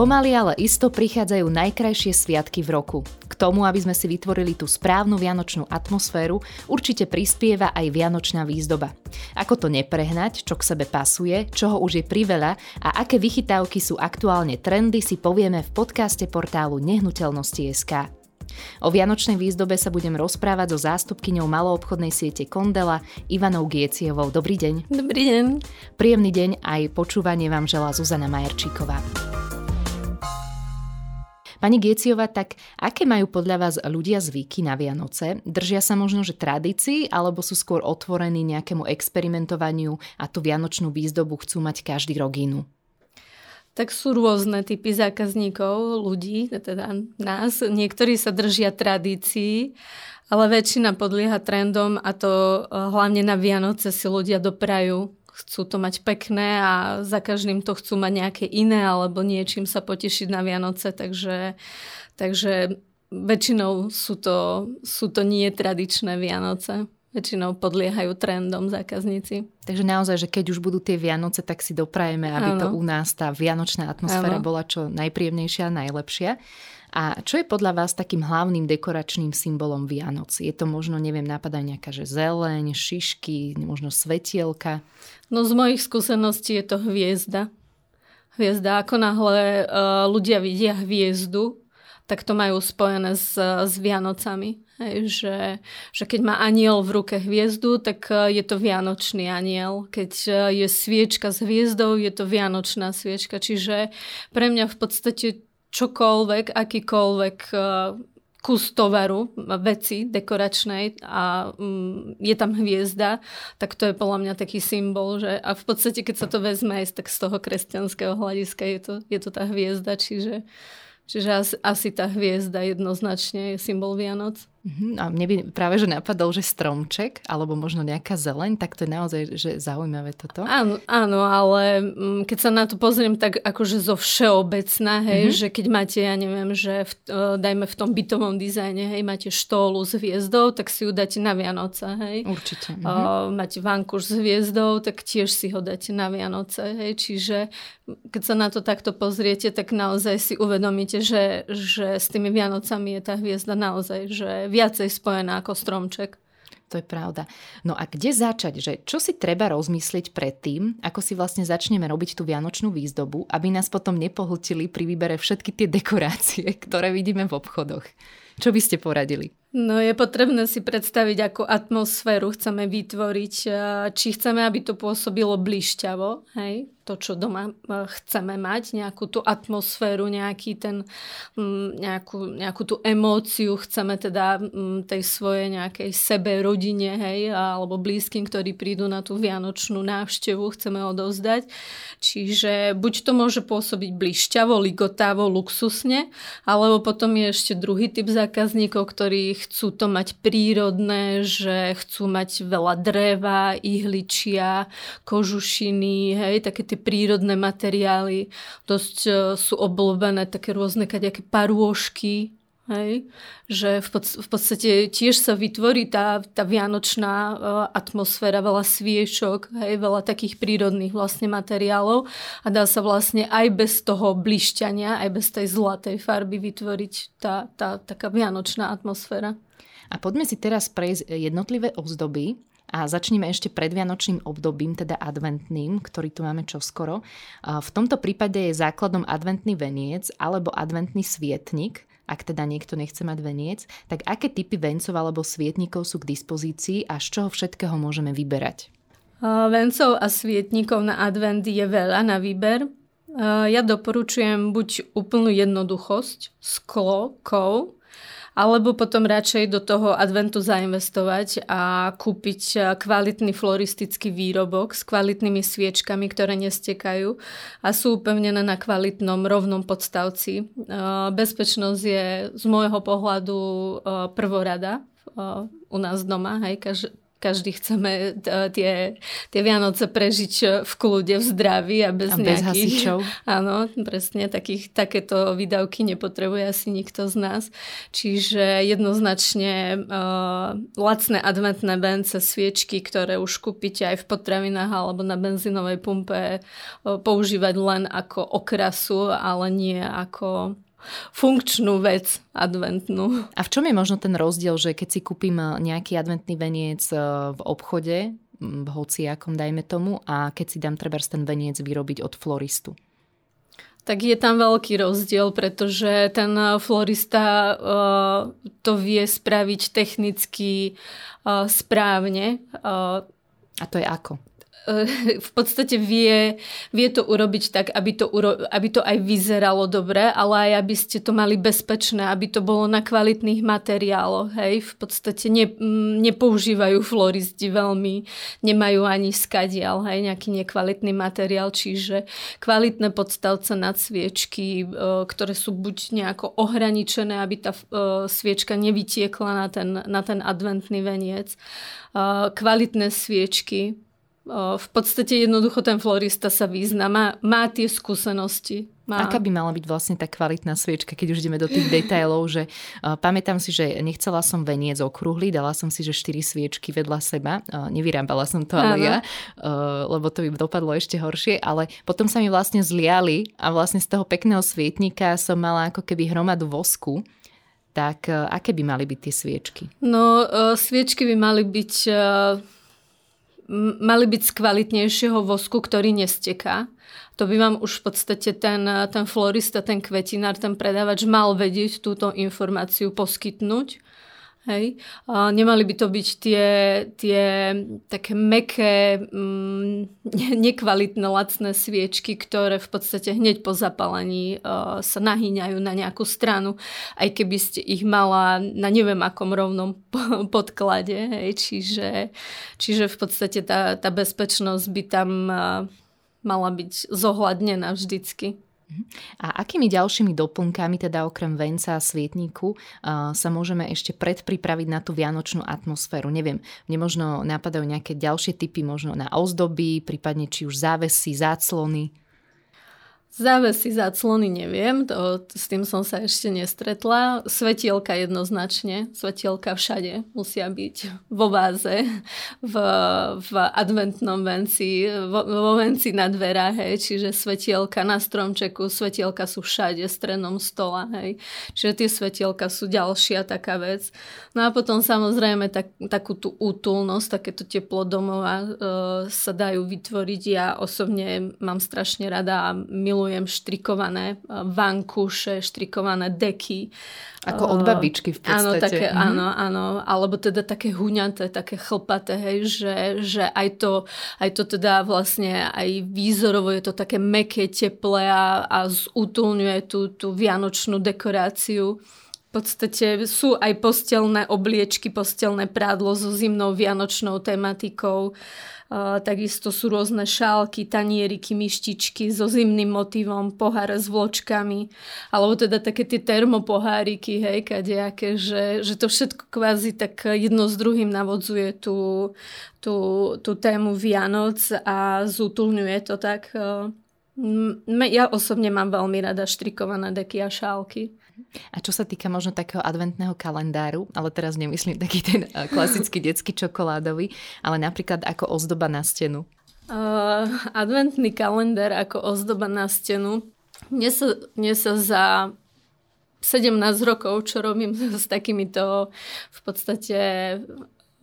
Pomaly ale isto prichádzajú najkrajšie sviatky v roku. K tomu, aby sme si vytvorili tú správnu vianočnú atmosféru, určite prispieva aj vianočná výzdoba. Ako to neprehnať, čo k sebe pasuje, čoho už je priveľa a aké vychytávky sú aktuálne trendy, si povieme v podcaste portálu Nehnuteľnosti.sk. O vianočnej výzdobe sa budem rozprávať so zástupkyňou maloobchodnej siete Kondela Ivanou Gieciovou. Dobrý deň. Dobrý deň. Príjemný deň aj počúvanie vám želá Zuzana Majerčíková. Pani Gieciova, tak aké majú podľa vás ľudia zvyky na Vianoce? Držia sa možno, že tradícii, alebo sú skôr otvorení nejakému experimentovaniu a tú vianočnú výzdobu chcú mať každý rok inú? Tak sú rôzne typy zákazníkov, ľudí, teda nás. Niektorí sa držia tradícií, ale väčšina podlieha trendom a to eh, hlavne na Vianoce si ľudia doprajú chcú to mať pekné a za každým to chcú mať nejaké iné alebo niečím sa potešiť na Vianoce, takže, takže väčšinou sú to, sú to nie tradičné Vianoce. Väčšinou podliehajú trendom zákazníci. Takže naozaj, že keď už budú tie Vianoce, tak si doprajeme, aby ano. to u nás tá vianočná atmosféra ano. bola čo najpríjemnejšia a najlepšia. A čo je podľa vás takým hlavným dekoračným symbolom Vianoc? Je to možno, neviem, napadá nejaká, že zeleň, šišky, možno svetielka? No z mojich skúseností je to hviezda. Hviezda, ako náhle uh, ľudia vidia hviezdu, tak to majú spojené s, s Vianocami. Hej, že, že keď má aniel v ruke hviezdu, tak e, je to vianočný aniel. Keď e, je sviečka s hviezdou, je to vianočná sviečka. Čiže pre mňa v podstate čokoľvek, akýkoľvek uh, kus tovaru, veci dekoračnej a um, je tam hviezda, tak to je podľa mňa taký symbol, že a v podstate keď sa to vezme aj tak z toho kresťanského hľadiska je to, je to tá hviezda, čiže, čiže asi, asi tá hviezda jednoznačne je symbol Vianoc. Uh-huh. A mne by práve, že napadol, že stromček, alebo možno nejaká zeleň, tak to je naozaj že zaujímavé toto. Áno, áno ale mm, keď sa na to pozriem tak akože zo všeobecná, hej, uh-huh. že keď máte, ja neviem, že v, e, dajme v tom bytovom dizajne, hej, máte štólu s hviezdou, tak si ju dáte na Vianoce, hej. Určite. Uh-huh. Uh, máte vankuš s hviezdou, tak tiež si ho dáte na Vianoce, hej, čiže keď sa na to takto pozriete, tak naozaj si uvedomíte, že, že s tými Vianocami je tá hviezda naozaj, že viacej spojená ako stromček. To je pravda. No a kde začať? Že čo si treba rozmyslieť predtým, ako si vlastne začneme robiť tú vianočnú výzdobu, aby nás potom nepohltili pri výbere všetky tie dekorácie, ktoré vidíme v obchodoch? Čo by ste poradili? No je potrebné si predstaviť, akú atmosféru chceme vytvoriť. Či chceme, aby to pôsobilo blišťavo, hej? To, čo doma e, chceme mať, nejakú tú atmosféru, nejaký ten, nejakú, nejakú tú emóciu chceme teda tej svojej nejakej sebe, rodine, hej, alebo blízkym, ktorí prídu na tú vianočnú návštevu, chceme odovzdať. Čiže buď to môže pôsobiť blišťavo, ligotavo, luxusne, alebo potom je ešte druhý typ zákazníkov, ktorí chcú to mať prírodné, že chcú mať veľa dreva, ihličia, kožušiny, hej, také tie prírodné materiály, dosť uh, sú obľúbené také rôzne kadejaké parôžky, Hej? Že v, pod, v podstate tiež sa vytvorí tá, tá vianočná uh, atmosféra, veľa sviečok, hej? veľa takých prírodných vlastne materiálov a dá sa vlastne aj bez toho blišťania, aj bez tej zlatej farby vytvoriť tá, tá taká vianočná atmosféra. A poďme si teraz prejsť jednotlivé ozdoby. A začneme ešte predvianočným obdobím, teda adventným, ktorý tu máme čoskoro. V tomto prípade je základom adventný veniec alebo adventný svietnik, ak teda niekto nechce mať veniec, tak aké typy vencov alebo svietnikov sú k dispozícii a z čoho všetkého môžeme vyberať? Vencov a svietnikov na advent je veľa na výber. Ja doporučujem buď úplnú jednoduchosť, sklo, kov, alebo potom radšej do toho adventu zainvestovať a kúpiť eh, kvalitný floristický výrobok s kvalitnými sviečkami, ktoré nestekajú a sú upevnené na kvalitnom rovnom podstavci. Eh, bezpečnosť je z môjho pohľadu eh, prvorada u nás doma. Hej, každý chceme tie, tie Vianoce prežiť v kľude, v zdraví a bez, a bez nejakých... hasičov. Áno, presne, takých, takéto výdavky nepotrebuje asi nikto z nás. Čiže jednoznačne uh, lacné adventné vence, sviečky, ktoré už kúpite aj v potravinách alebo na benzínovej pumpe, uh, používať len ako okrasu, ale nie ako funkčnú vec adventnú. A v čom je možno ten rozdiel, že keď si kúpim eh, nejaký adventný veniec eh, v obchode, v hociakom dajme tomu, a keď si dám treba ten veniec vyrobiť od floristu? Tak je tam veľký rozdiel, pretože ten eh, florista to vie spraviť technicky správne. A to je ako? v podstate vie, vie to urobiť tak, aby to, uro, aby to aj vyzeralo dobre, ale aj aby ste to mali bezpečné, aby to bolo na kvalitných materiáloch. Hej? V podstate ne, nepoužívajú floristi veľmi, nemajú ani skadial, hej? nejaký nekvalitný materiál, čiže kvalitné podstavce na sviečky, ktoré sú buď nejako ohraničené, aby tá sviečka nevytiekla na ten, na ten adventný veniec. Kvalitné sviečky, v podstate jednoducho ten florista sa význa, má, má tie skúsenosti. Má. Aká by mala byť vlastne tá kvalitná sviečka, keď už ideme do tých detailov, že uh, pamätám si, že nechcela som veniec okrúhly, dala som si, že štyri sviečky vedľa seba, uh, nevyrábala som to ale ja, uh, lebo to by dopadlo ešte horšie, ale potom sa mi vlastne zliali a vlastne z toho pekného svietnika som mala ako keby hromadu vosku, tak uh, aké by mali byť tie sviečky? No, uh, sviečky by mali byť... Uh mali byť z kvalitnejšieho vosku, ktorý nesteká. To by vám už v podstate ten, ten florista, ten kvetinár, ten predávač mal vedieť túto informáciu poskytnúť. Hej. A nemali by to byť tie, tie také meké, mm, nekvalitné, lacné sviečky, ktoré v podstate hneď po zapálení uh, sa nahýňajú na nejakú stranu, aj keby ste ich mala na neviem akom rovnom podklade. Hej. Čiže, čiže v podstate tá, tá bezpečnosť by tam uh, mala byť zohľadnená vždycky. A akými ďalšími doplnkami, teda okrem venca a svietníku, sa môžeme ešte predpripraviť na tú vianočnú atmosféru? Neviem, mne možno napadajú nejaké ďalšie typy, možno na ozdoby, prípadne či už závesy, záclony. Závesy, záclony neviem, to, s tým som sa ešte nestretla. Svetielka jednoznačne, svetielka všade musia byť vo váze, v, v adventnom venci, vo, vo venci na dverách, hej, čiže svetielka na stromčeku, svetielka sú všade, strenom stola, hej. Čiže tie svetielka sú ďalšia taká vec. No a potom samozrejme tak, takú tú útulnosť, takéto teplo domova e, sa dajú vytvoriť. Ja osobne mám strašne rada a milujem milujem štrikované eh, vankúše, štrikované deky. Ako od babičky v podstate. Áno, také, mm-hmm. áno, áno. Alebo teda také huňaté, také chlpaté, hej, že, že aj, to, aj to teda vlastne aj výzorovo je to také meké, teplé a, a zútulňuje tú, tú vianočnú dekoráciu. V podstate sú aj postelné obliečky, postelné prádlo so zimnou vianočnou tematikou. Uh, takisto sú rôzne šálky, tanieriky, myštičky so zimným motivom, poháre s vločkami, alebo teda také tie termopoháriky, hej, kadejaké, že, že to všetko kvázi tak jedno s druhým navodzuje tú, tú, tú tému Vianoc a zútulňuje to tak. Uh, ja osobne mám veľmi rada štrikované deky a šálky. A čo sa týka možno takého adventného kalendáru, ale teraz nemyslím taký ten eh, klasický detský čokoládový, ale napríklad ako ozdoba na stenu. Uh, adventný kalendár ako ozdoba na stenu. Mne sa, mne sa za 17 rokov, čo robím s takýmito v podstate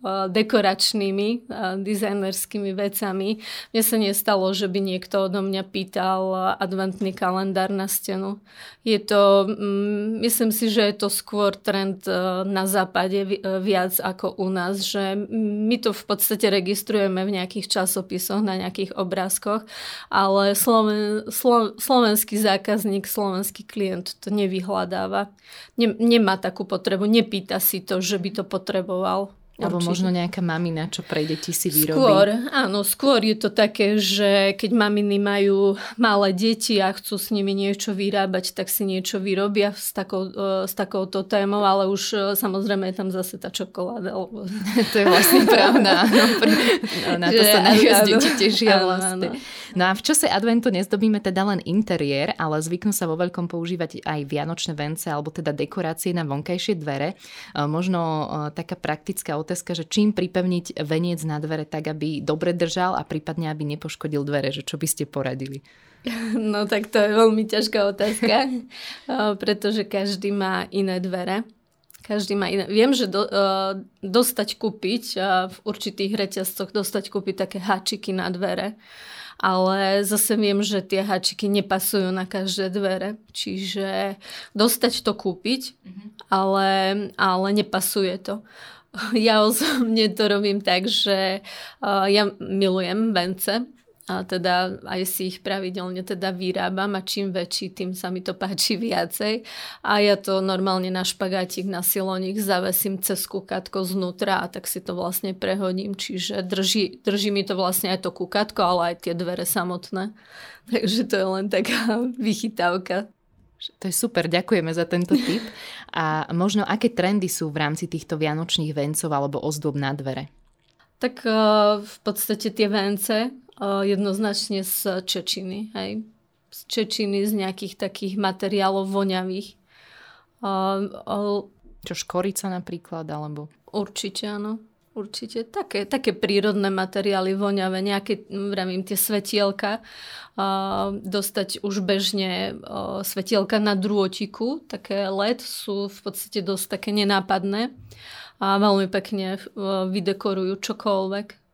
dekoračnými, dizajnerskými vecami. Mne sa nestalo, že by niekto odo mňa pýtal adventný kalendár na stenu. Je to, mm, myslím si, že je to skôr trend na západe viac ako u nás, že my to v podstate registrujeme v nejakých časopisoch, na nejakých obrázkoch, ale sloven, slo, slovenský zákazník, slovenský klient to nevyhľadáva. nemá takú potrebu, nepýta si to, že by to potreboval. Alebo Určite. možno nejaká mamina, čo pre deti si vyrobí. Skôr, áno, skôr je to také, že keď maminy majú malé deti a chcú s nimi niečo vyrábať, tak si niečo vyrobia s, takou, e, s takouto témou, ale už e, samozrejme je tam zase tá čokoláda. Alebo... to je vlastne pravda. No, no, na to že, sa najviac deti tešia vlastne. Áno. No a v čase adventu nezdobíme teda len interiér, ale zvyknú sa vo veľkom používať aj vianočné vence alebo teda dekorácie na vonkajšie dvere. E, možno taká praktická otázka, že čím pripevniť veniec na dvere tak, aby dobre držal a prípadne, aby nepoškodil dvere, že čo by ste poradili? No tak to je veľmi ťažká otázka, pretože každý má iné dvere. Každý má iné. Viem, že do, uh, dostať kúpiť uh, v určitých reťazcoch, dostať kúpiť také háčiky na dvere, ale zase viem, že tie háčiky nepasujú na každé dvere, čiže dostať to kúpiť, mm-hmm. ale, ale nepasuje to. Ja osobne to robím tak, že ja milujem vence, a teda aj si ich pravidelne teda vyrábam a čím väčší, tým sa mi to páči viacej. A ja to normálne na špagátik, na silonik zavesím cez kukátko znútra a tak si to vlastne prehodím. Čiže drží, drží mi to vlastne aj to kukátko, ale aj tie dvere samotné. Takže to je len taká vychytávka. To je super, ďakujeme za tento tip. A možno aké trendy sú v rámci týchto vianočných vencov alebo ozdôb na dvere? Tak uh, v podstate tie vence uh, jednoznačne z Čečiny, hej. Z Čečiny, z nejakých takých materiálov voňavých. Uh, Čo škorica napríklad, alebo? Určite áno. Určite. Také, také prírodné materiály, voňavé, nejaké, vravím, tie svetielka. Uh, dostať už bežne uh, svetielka na drôtiku, také LED, sú v podstate dosť také nenápadné a veľmi pekne vydekorujú čokoľvek.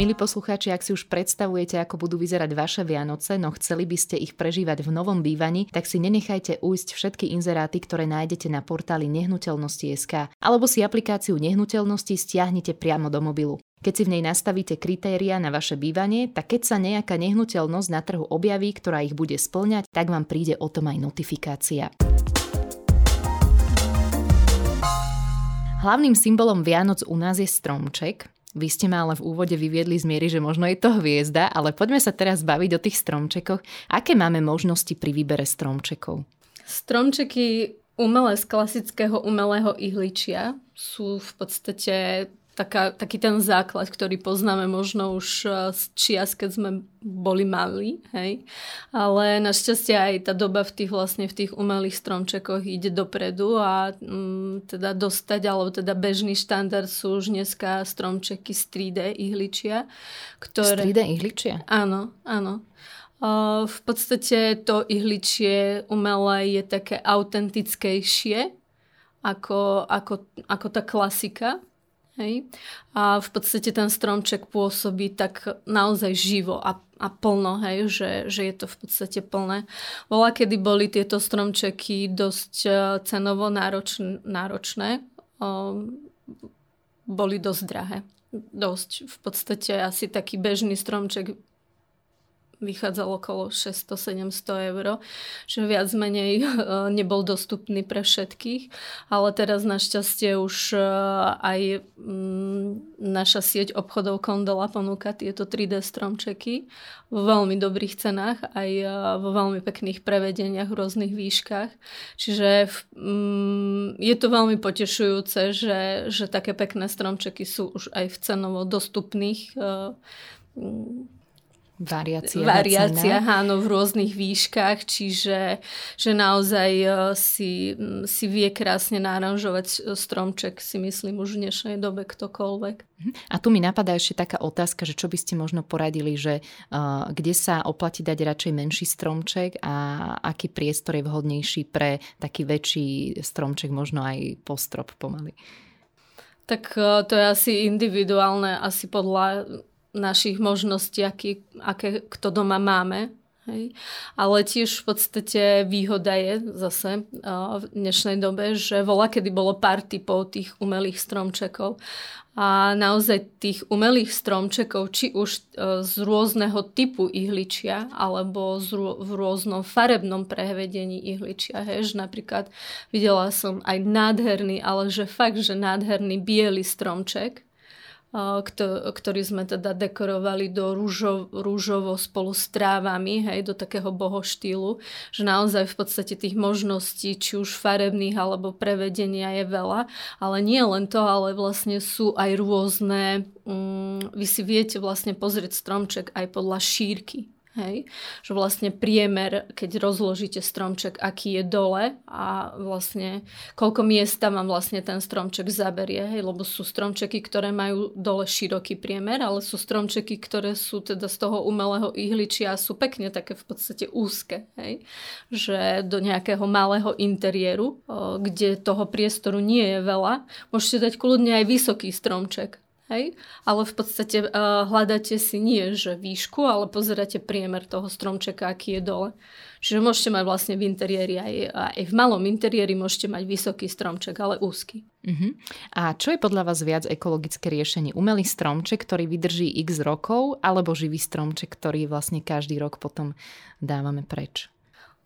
Milí poslucháči, ak si už predstavujete, ako budú vyzerať vaše Vianoce, no chceli by ste ich prežívať v novom bývaní, tak si nenechajte ujsť všetky inzeráty, ktoré nájdete na portáli nehnuteľnosti.sk alebo si aplikáciu nehnuteľnosti stiahnite priamo do mobilu. Keď si v nej nastavíte kritéria na vaše bývanie, tak keď sa nejaká nehnuteľnosť na trhu objaví, ktorá ich bude splňať, tak vám príde o tom aj notifikácia. Hlavným symbolom Vianoc u nás je stromček, vy ste ma ale v úvode vyviedli z miery, že možno je to hviezda, ale poďme sa teraz baviť o tých stromčekoch. Aké máme možnosti pri výbere stromčekov? Stromčeky umelé z klasického umelého ihličia sú v podstate taká, taký ten základ, ktorý poznáme možno už eh, z čias, keď sme boli malí, hej. Ale našťastie aj tá doba v tých vlastne v tých umelých stromčekoch ide dopredu a mm, teda dostať, alebo teda bežný štandard sú už dneska stromčeky z 3D ihličia. Ktoré... Z 3D ihličia? Áno, áno. Uh, v podstate to ihličie umelé je také autentickejšie ako, ako, ako tá klasika. Hej? A v podstate ten stromček pôsobí tak naozaj živo a, a plno, hej? Že, že je to v podstate plné. Bola, kedy boli tieto stromčeky dosť e, cenovo náročn- náročné, o, boli dosť drahé. Dosť. V podstate asi taký bežný stromček vychádzal okolo 600-700 eur, že viac menej eh, nebol dostupný pre všetkých, ale teraz našťastie už eh, aj mm, naša sieť obchodov Kondola ponúka tieto 3D stromčeky v veľmi dobrých cenách, aj eh, vo veľmi pekných prevedeniach v rôznych výškach. Čiže mm, je to veľmi potešujúce, že, že také pekné stromčeky sú už aj v cenovo dostupných Variácia. Variácia, áno, v rôznych výškach, čiže že naozaj e, si, si vie krásne naranžovať e, stromček, si myslím, už v dnešnej dobe ktokoľvek. Mhm. A tu mi napadá ešte taká otázka, že čo by ste možno poradili, že uh, kde sa oplatí dať radšej menší stromček a aký priestor je vhodnejší pre taký väčší stromček, možno aj postrop pomaly. Tak to je asi individuálne, asi podľa našich možností, aký, aké kto doma máme. Hej. Ale tiež v podstate výhoda je zase v dnešnej dobe, že vola, kedy bolo pár typov tých umelých stromčekov. A naozaj tých umelých stromčekov, či už e, z rôzneho typu ihličia, alebo z rô, v rôznom farebnom prevedení ihličia. Hej, že napríklad videla som aj nádherný, ale že fakt, že nádherný biely stromček, ktorý sme teda dekorovali do rúžo, rúžovo spolu s trávami, hej, do takého bohoštýlu, že naozaj v podstate tých možností, či už farebných alebo prevedenia je veľa, ale nie len to, ale vlastne sú aj rôzne, um, vy si viete vlastne pozrieť stromček aj podľa šírky Hej? Že vlastne priemer, keď rozložíte stromček, aký je dole a vlastne koľko miesta vám vlastne ten stromček zaberie. Hej? Lebo sú stromčeky, ktoré majú dole široký priemer, ale sú stromčeky, ktoré sú teda z toho umelého ihličia a sú pekne také v podstate úzke. Hej? Že do nejakého malého interiéru, kde toho priestoru nie je veľa, môžete dať kľudne aj vysoký stromček Hej? Ale v podstate uh, hľadáte si nie, že výšku, ale pozeráte priemer toho stromčeka, aký je dole. Čiže môžete mať vlastne v interiéri aj, aj v malom interiéri môžete mať vysoký stromček, ale úzky. Uh-huh. A čo je podľa vás viac ekologické riešenie? Umelý stromček, ktorý vydrží x rokov, alebo živý stromček, ktorý vlastne každý rok potom dávame preč?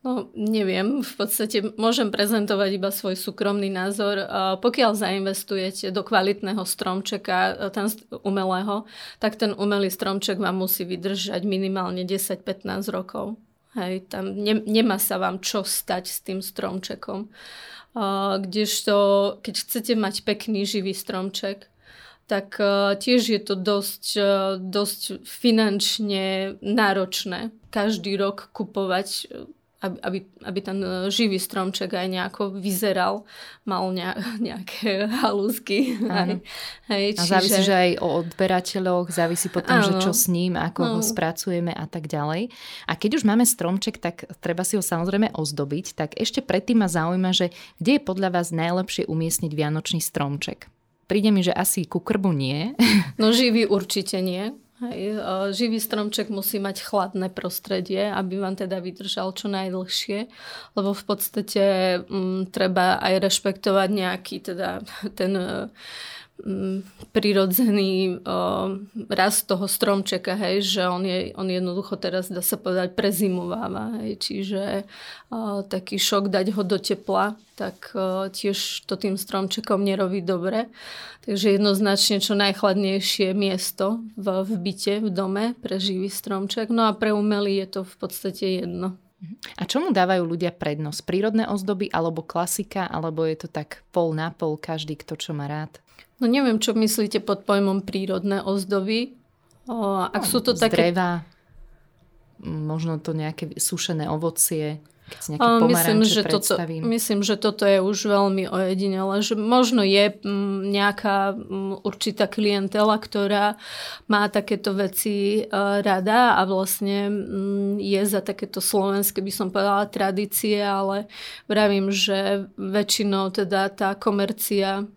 No, neviem, v podstate môžem prezentovať iba svoj súkromný názor. Pokiaľ zainvestujete do kvalitného stromčeka, e, ten umelého, tak ten umelý stromček vám musí vydržať minimálne 10-15 rokov. Hej, tam ne, nemá sa vám čo stať s tým stromčekom. Kdežto, keď chcete mať pekný živý stromček, tak e, tiež je to dosť, e, dosť finančne náročné každý rok kupovať aby, aby, ten e, živý stromček aj nejako vyzeral, mal nejaké halúzky. Hej, čiže... A závisí, že aj o odberateľoch, závisí potom, ano. že čo s ním, ako no. ho spracujeme a tak ďalej. A keď už máme stromček, tak treba si ho samozrejme ozdobiť, tak ešte predtým ma zaujíma, že kde je podľa vás najlepšie umiestniť vianočný stromček? Príde mi, že asi ku krbu nie. No živý určite nie. Hej, živý stromček musí mať chladné prostredie, aby vám teda vydržal čo najdlhšie, lebo v podstate m, mm, treba aj rešpektovať nejaký teda ten Mm, prirodzený uh, rast toho stromčeka, hej, že on, je, on jednoducho teraz, dá sa povedať, prezimuváva. Hej, čiže uh, taký šok dať ho do tepla, tak uh, tiež to tým stromčekom nerobí dobre. Takže jednoznačne čo najchladnejšie miesto v, v byte, v dome pre živý stromček. No a pre umelý je to v podstate jedno. A čomu dávajú ľudia prednosť? Prírodné ozdoby alebo klasika, alebo je to tak pol na pol, každý kto čo má rád? No neviem, čo myslíte pod pojmom prírodné ozdoby. O, ak no, sú to také... dreva, možno to nejaké sušené ovocie. Keď si nejaké myslím, že toto, myslím, že toto je už veľmi ojedinele, že možno je mm, nejaká mm, určitá klientela, ktorá má takéto veci e, rada a vlastne mm, je za takéto slovenské, by som povedala, tradície, ale vravím, že väčšinou teda tá komercia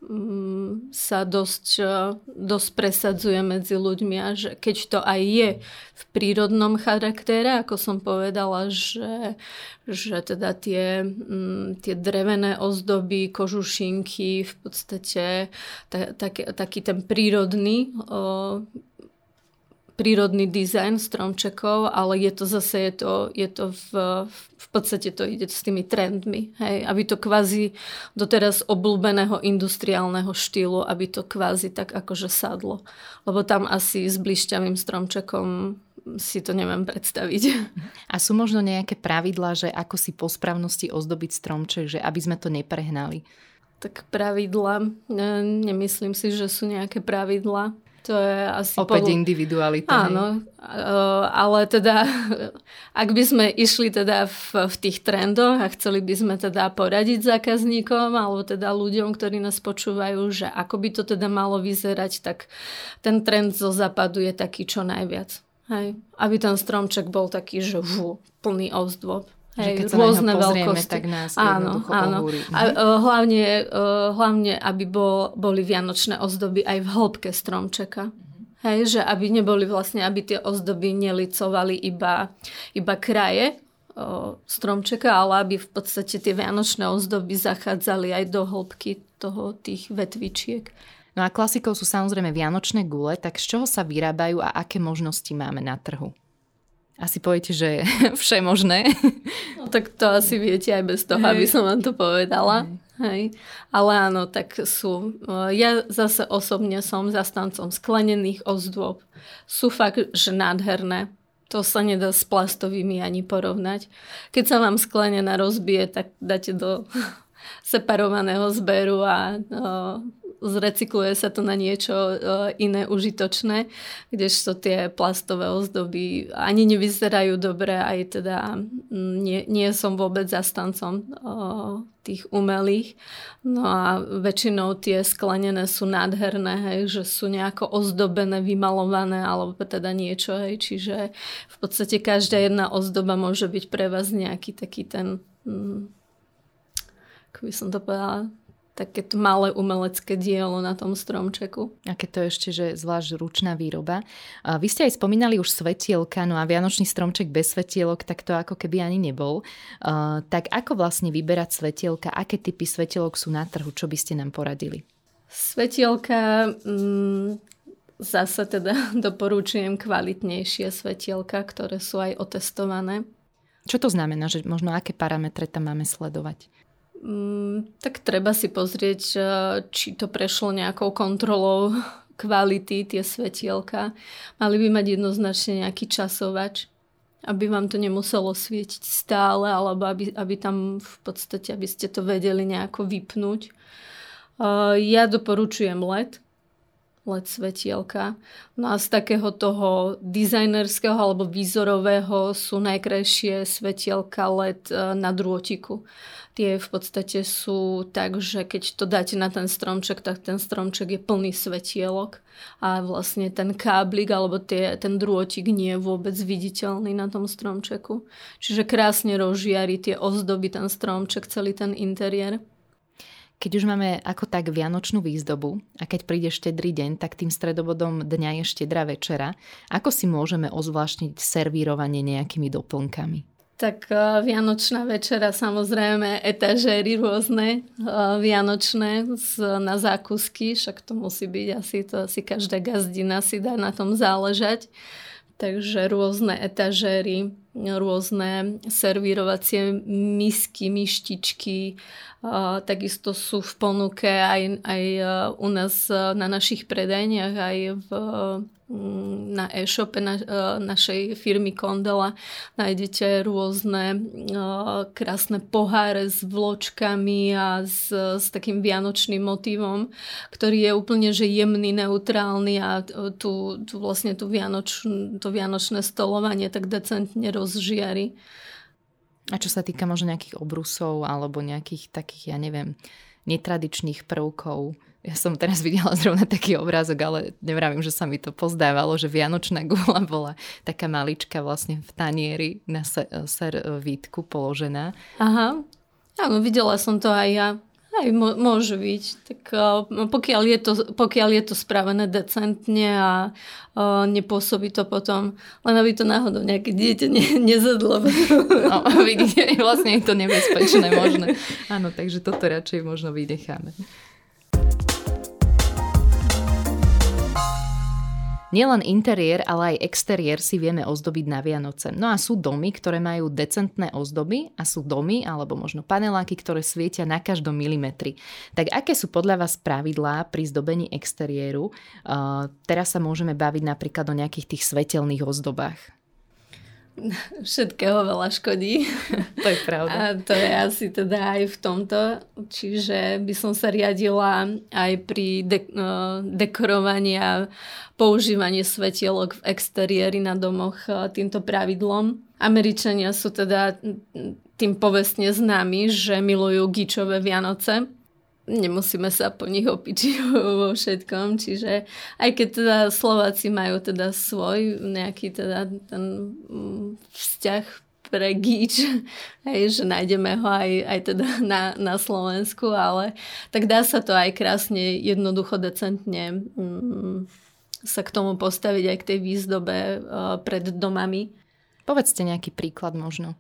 sa dosť, e, dosť presadzuje medzi ľuďmi a že keď to aj je v prírodnom charaktere, ako som povedala, že, že teda tie, mm, tie drevené ozdoby, kožušinky, v podstate ta, tak, taký ten prírodný o, prírodný dizajn stromčekov, ale je to zase, je to, je to v, v podstate to ide s tými trendmi. Hej, aby to kvázi do teraz obľúbeného industriálneho štýlu, aby to kvázi tak akože sadlo. Lebo tam asi s blišťavým stromčekom si to neviem predstaviť. A sú možno nejaké pravidlá, že ako si po správnosti ozdobiť stromček, že aby sme to neprehnali? Tak pravidla, nemyslím si, že sú nejaké pravidla. To je asi... Opäť podľa... individualita. Áno, ale teda, ak by sme išli teda v, v tých trendoch a chceli by sme teda poradiť zákazníkom alebo teda ľuďom, ktorí nás počúvajú, že ako by to teda malo vyzerať, tak ten trend zo západu je taký čo najviac. Hej. Aby ten stromček bol taký, že vú, plný ozdôb. Hej, keď rôzne pozrieme, veľkosti. tak nás áno, áno. A uh, hlavne, uh, hlavne, aby bol, boli vianočné ozdoby aj v hĺbke stromčeka. Hej, že aby neboli vlastne, aby tie ozdoby nelicovali iba, iba kraje o, stromčeka, ale aby v podstate tie vianočné ozdoby zachádzali aj do hĺbky toho tých vetvičiek. No a klasikou sú samozrejme vianočné gule, tak z čoho sa vyrábajú a aké možnosti máme na trhu? Asi poviete, že vše možné. No tak to asi viete aj bez toho, aby som vám to povedala. Hej. Hej. Ale áno, tak sú. Ja zase osobne som zastancom sklenených ozdôb. Sú fakt, že nádherné. To sa nedá s plastovými ani porovnať. Keď sa vám sklenená rozbije, tak dáte do separovaného zberu a zrecykluje sa to na niečo e, iné užitočné, kdežto tie plastové ozdoby ani nevyzerajú dobre, aj teda nie, nie som vôbec zastancom e, tých umelých. No a väčšinou tie sklenené sú nádherné, hej, že sú nejako ozdobené, vymalované alebo teda niečo, hej, čiže v podstate každá jedna ozdoba môže byť pre vás nejaký taký ten, hm, ako by som to povedala, takéto malé umelecké dielo na tom stromčeku. A keď to ešte, že zvlášť ručná výroba. A vy ste aj spomínali už svetielka, no a vianočný stromček bez svetielok, tak to ako keby ani nebol. Uh, tak ako vlastne vyberať svetielka, aké typy svetielok sú na trhu, čo by ste nám poradili? Svetielka, mm, zase teda doporučujem kvalitnejšie svetielka, ktoré sú aj otestované. Čo to znamená, že možno aké parametre tam máme sledovať? Mm, tak treba si pozrieť, eh, či to prešlo nejakou kontrolou kvality, tie svetielka. Mali by mať jednoznačne nejaký časovač, aby vám to nemuselo svietiť stále, alebo aby, aby tam v podstate, aby ste to vedeli nejako vypnúť. Eh, ja doporučujem LED, LED svetielka. No a z takého toho dizajnerského alebo výzorového sú najkrajšie svetielka LED eh, na drôtiku tie v podstate sú tak, že keď to dáte na ten stromček, tak ten stromček je plný svetielok a vlastne ten káblik alebo tie, ten drôtik nie je vôbec viditeľný na tom stromčeku. Čiže krásne rozžiari tie ozdoby, ten stromček, celý ten interiér. Keď už máme ako tak vianočnú výzdobu a keď príde štedrý deň, tak tým stredobodom dňa je štedrá večera. Ako si môžeme ozvláštniť servírovanie nejakými doplnkami? Tak uh, Vianočná večera, samozrejme, etažéry rôzne, uh, vianočné z, na zákusky, však to musí byť asi, to asi každá gazdina si dá na tom záležať. Takže rôzne etažéry, rôzne servírovacie misky, myštičky, takisto sú v ponuke aj, aj u nás na našich predajniach, aj v Mm, na e-shope na, e, našej firmy Kondela. Nájdete rôzne e, krásne poháre s vločkami a s, s takým vianočným motivom, ktorý je úplne že jemný, neutrálny a tu, tu vlastne tu vianoč, to vianočné stolovanie tak decentne rozžiari. A čo sa týka možno nejakých obrusov alebo nejakých takých, ja neviem, netradičných prvkov, ja som teraz videla zrovna taký obrázok, ale nevravím, že sa mi to pozdávalo, že Vianočná gula bola taká malička vlastne v tanieri na servítku položená. Aha, áno, videla som to aj ja. Aj môže byť. Tak pokiaľ je to, pokiaľ je to spravené decentne a uh, nepôsobí to potom, len aby to náhodou nejaké dieťa ne, nezadlo. No, vidíte, vlastne je to nebezpečné možno. Áno, takže toto radšej možno vynecháme. Nielen interiér, ale aj exteriér si vieme ozdobiť na Vianoce. No a sú domy, ktoré majú decentné ozdoby a sú domy alebo možno paneláky, ktoré svietia na každom milimetri. Tak aké sú podľa vás pravidlá pri zdobení exteriéru? Uh, teraz sa môžeme baviť napríklad o nejakých tých svetelných ozdobách. Všetkého veľa škodí. To je pravda. A to je asi teda aj v tomto. Čiže by som sa riadila aj pri de- no, dekorovaní a používanie svetielok v exteriéri na domoch týmto pravidlom. Američania sú teda tým povestne známi, že milujú gičové Vianoce nemusíme sa po nich opičiť vo všetkom, čiže aj keď teda Slováci majú teda svoj nejaký teda ten mm, vzťah pre gíč, hej, že nájdeme ho aj, aj teda na, na Slovensku, ale tak dá sa to aj krásne, jednoducho, decentne mm, sa k tomu postaviť aj k tej výzdobe pred domami. Povedzte nejaký príklad možno.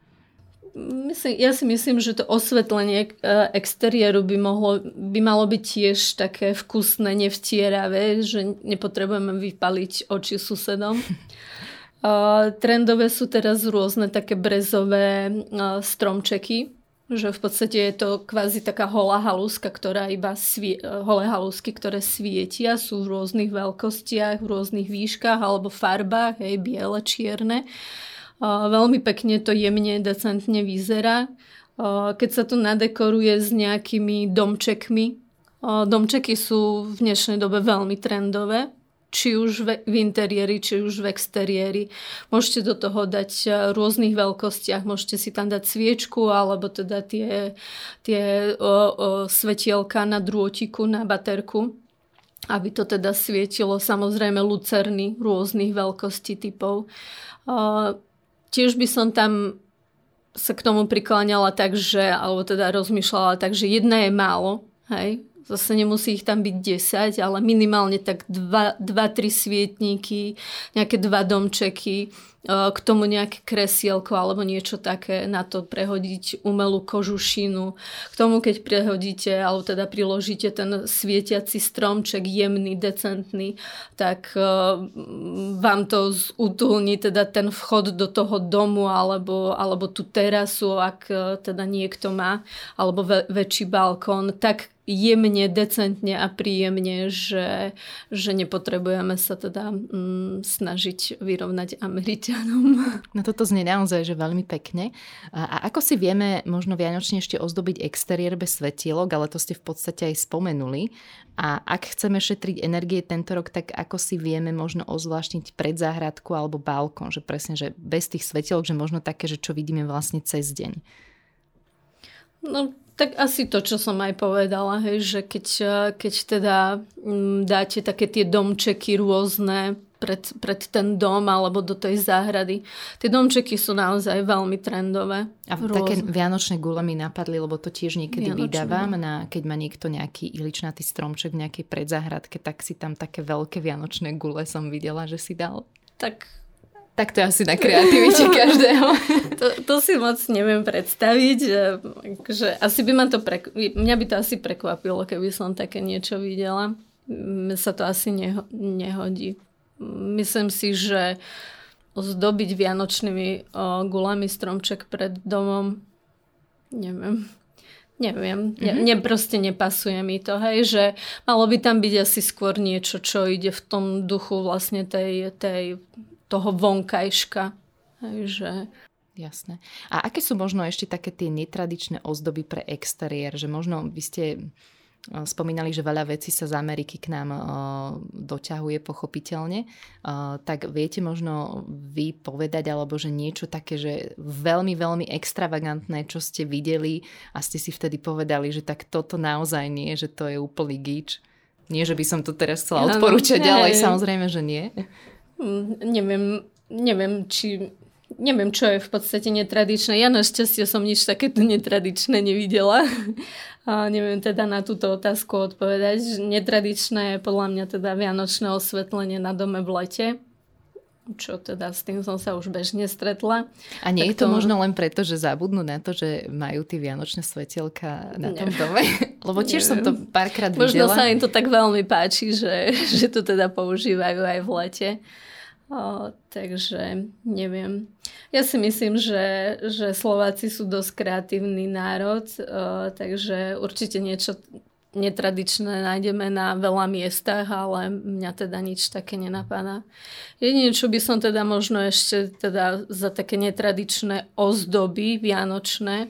Myslím, ja si myslím, že to osvetlenie exteriéru by, mohlo, by malo byť tiež také vkusné, nevtieravé, že nepotrebujeme vypaliť oči susedom. trendové sú teraz rôzne také brezové stromčeky, že v podstate je to kvázi taká holá halúska, ktorá iba svie, holé halúsky, ktoré svietia, sú v rôznych veľkostiach, v rôznych výškach alebo farbách, hej, biele, čierne. Veľmi pekne to jemne, decentne vyzerá. Keď sa to nadekoruje s nejakými domčekmi, domčeky sú v dnešnej dobe veľmi trendové, či už v interiéri, či už v exteriéri. Môžete do toho dať v rôznych veľkostiach, môžete si tam dať sviečku alebo teda tie, tie o, o, svetielka na drôtiku, na baterku aby to teda svietilo samozrejme lucerny rôznych veľkostí typov. Tiež by som tam sa k tomu prikláňala tak, že, alebo teda rozmýšľala tak, že jedna je málo, hej, Zase nemusí ich tam byť 10, ale minimálne tak 2-3 svietníky, nejaké dva domčeky, k tomu nejaké kresielko alebo niečo také, na to prehodiť umelú kožušinu. K tomu, keď prehodíte, alebo teda priložíte ten svietiaci stromček, jemný, decentný, tak e, vám to utulní teda ten vchod do toho domu alebo, alebo tú terasu, ak e, teda niekto má, alebo väčší balkón, tak jemne, decentne a príjemne, že, že nepotrebujeme sa teda mm, snažiť vyrovnať Američanom. No toto znie naozaj, že veľmi pekne. A, a ako si vieme možno vianočne ešte ozdobiť exteriér bez svetielok, ale to ste v podstate aj spomenuli. A ak chceme šetriť energie tento rok, tak ako si vieme možno ozvláštniť predzáhradku alebo balkón, že presne, že bez tých svetielok, že možno také, že čo vidíme vlastne cez deň. No tak asi to, čo som aj povedala, hej, že keď, keď teda mm, dáte také tie domčeky rôzne pred, pred ten dom alebo do tej záhrady. Tie domčeky sú naozaj veľmi trendové. A rôzne. také vianočné gule mi napadli, lebo to tiež niekedy Vianočné. vydávam, na, keď má niekto nejaký iličnatý stromček v nejakej predzáhradke, tak si tam také veľké vianočné gule som videla, že si dal. Tak tak to je asi na kreativite každého. to, to si moc neviem predstaviť. Že, že asi by ma to prek- mňa by to asi prekvapilo, keby som také niečo videla. Mne sa to asi neho- nehodí. Myslím si, že zdobiť vianočnými gulami stromček pred domom, neviem. Neviem, mm-hmm. ne, proste nepasuje mi to, hej, že malo by tam byť asi skôr niečo, čo ide v tom duchu vlastne tej, tej toho vonkajška. že... Jasné. A aké sú možno ešte také tie netradičné ozdoby pre exteriér? Že možno by ste spomínali, že veľa vecí sa z Ameriky k nám uh, doťahuje pochopiteľne. Uh, tak viete možno vy povedať, alebo že niečo také, že veľmi, veľmi extravagantné, čo ste videli a ste si vtedy povedali, že tak toto naozaj nie, že to je úplný gíč. Nie, že by som to teraz chcela odporúčať, no, ale samozrejme, že nie. Hm, neviem, neviem, či... Neviem, čo je v podstate netradičné. Ja našťastie som nič takéto netradičné nevidela. A neviem teda na túto otázku odpovedať. Netradičné je podľa mňa teda vianočné osvetlenie na dome v lete čo teda s tým som sa už bežne stretla. A nie tak je to, to možno len preto, že zabudnú na to, že majú tie vianočné svetielka na tom dome? Lebo tiež Neviem. som to párkrát videla. Možno sa im to tak veľmi páči, že, že to teda používajú aj v lete. O, takže neviem. Ja si myslím, že, že Slováci sú dosť kreatívny národ, o, takže určite niečo netradičné nájdeme na veľa miestach, ale mňa teda nič také nenapadá. Jedine, čo by som teda možno ešte teda za také netradičné ozdoby vianočné,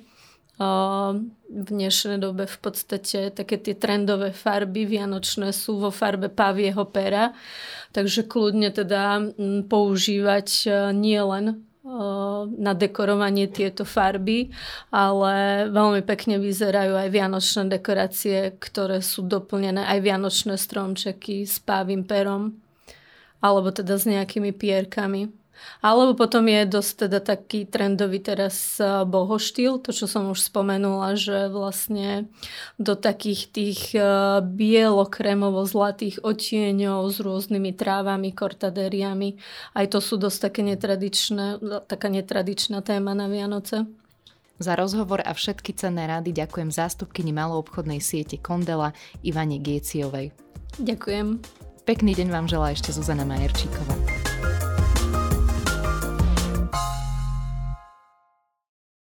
v dnešnej dobe v podstate také tie trendové farby vianočné sú vo farbe pavieho pera, takže kľudne teda používať e, nielen e, na dekorovanie tieto farby, ale veľmi pekne vyzerajú aj vianočné dekorácie, ktoré sú doplnené aj vianočné stromčeky s pávým perom alebo teda s nejakými pierkami. Alebo potom je dosť teda taký trendový teraz e, bohoštýl, to čo som už spomenula, že vlastne do takých tých e, bielo-kremovo-zlatých otieňov s rôznymi trávami, kortadériami. Aj to sú dosť také netradičné, taká netradičná téma na Vianoce. Za rozhovor a všetky cenné rady ďakujem zástupkyni maloobchodnej siete Kondela Ivane Gieciovej. Ďakujem. Pekný deň vám želá ešte Zuzana Majerčíková.